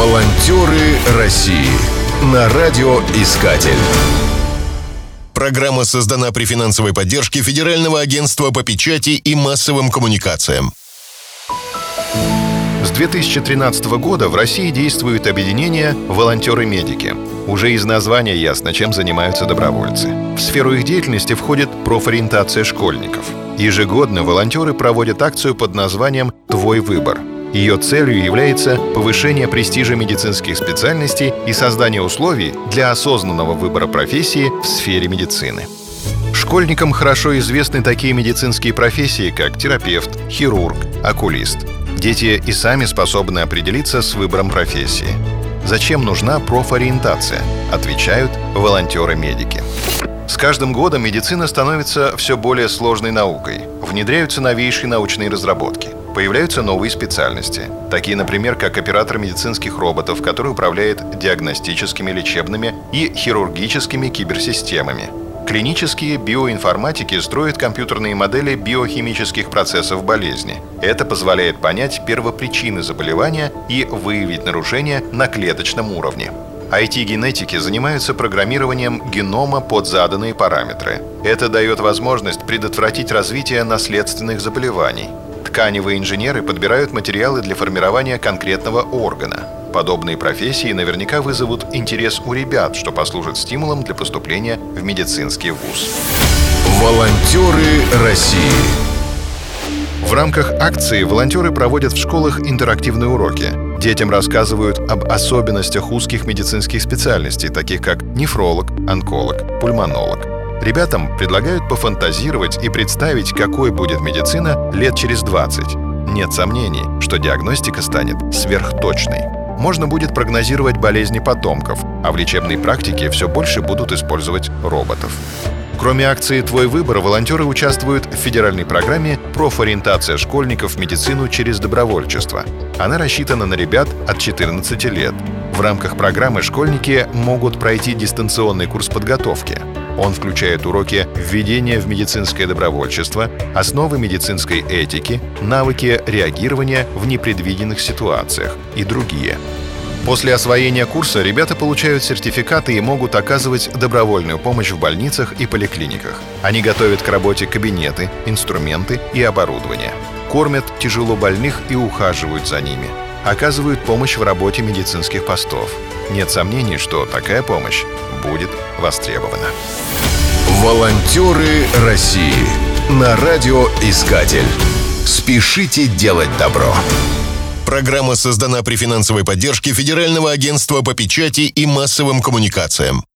Волонтеры России на радиоискатель. Программа создана при финансовой поддержке Федерального агентства по печати и массовым коммуникациям. С 2013 года в России действует объединение «Волонтеры-медики». Уже из названия ясно, чем занимаются добровольцы. В сферу их деятельности входит профориентация школьников. Ежегодно волонтеры проводят акцию под названием «Твой выбор». Ее целью является повышение престижа медицинских специальностей и создание условий для осознанного выбора профессии в сфере медицины. Школьникам хорошо известны такие медицинские профессии, как терапевт, хирург, окулист. Дети и сами способны определиться с выбором профессии. Зачем нужна профориентация? Отвечают волонтеры-медики. С каждым годом медицина становится все более сложной наукой. Внедряются новейшие научные разработки. Появляются новые специальности, такие, например, как оператор медицинских роботов, который управляет диагностическими, лечебными и хирургическими киберсистемами. Клинические биоинформатики строят компьютерные модели биохимических процессов болезни. Это позволяет понять первопричины заболевания и выявить нарушения на клеточном уровне. IT-генетики занимаются программированием генома под заданные параметры. Это дает возможность предотвратить развитие наследственных заболеваний. Тканевые инженеры подбирают материалы для формирования конкретного органа. Подобные профессии наверняка вызовут интерес у ребят, что послужит стимулом для поступления в медицинский вуз. Волонтеры России. В рамках акции волонтеры проводят в школах интерактивные уроки. Детям рассказывают об особенностях узких медицинских специальностей, таких как нефролог, онколог, пульмонолог. Ребятам предлагают пофантазировать и представить, какой будет медицина лет через 20. Нет сомнений, что диагностика станет сверхточной. Можно будет прогнозировать болезни потомков, а в лечебной практике все больше будут использовать роботов. Кроме акции «Твой выбор», волонтеры участвуют в федеральной программе «Профориентация школьников в медицину через добровольчество». Она рассчитана на ребят от 14 лет. В рамках программы школьники могут пройти дистанционный курс подготовки – он включает уроки введения в медицинское добровольчество, основы медицинской этики, навыки реагирования в непредвиденных ситуациях и другие. После освоения курса ребята получают сертификаты и могут оказывать добровольную помощь в больницах и поликлиниках. Они готовят к работе кабинеты, инструменты и оборудование. Кормят тяжело больных и ухаживают за ними. Оказывают помощь в работе медицинских постов. Нет сомнений, что такая помощь будет востребована. Волонтеры России на радиоискатель. Спешите делать добро. Программа создана при финансовой поддержке Федерального агентства по печати и массовым коммуникациям.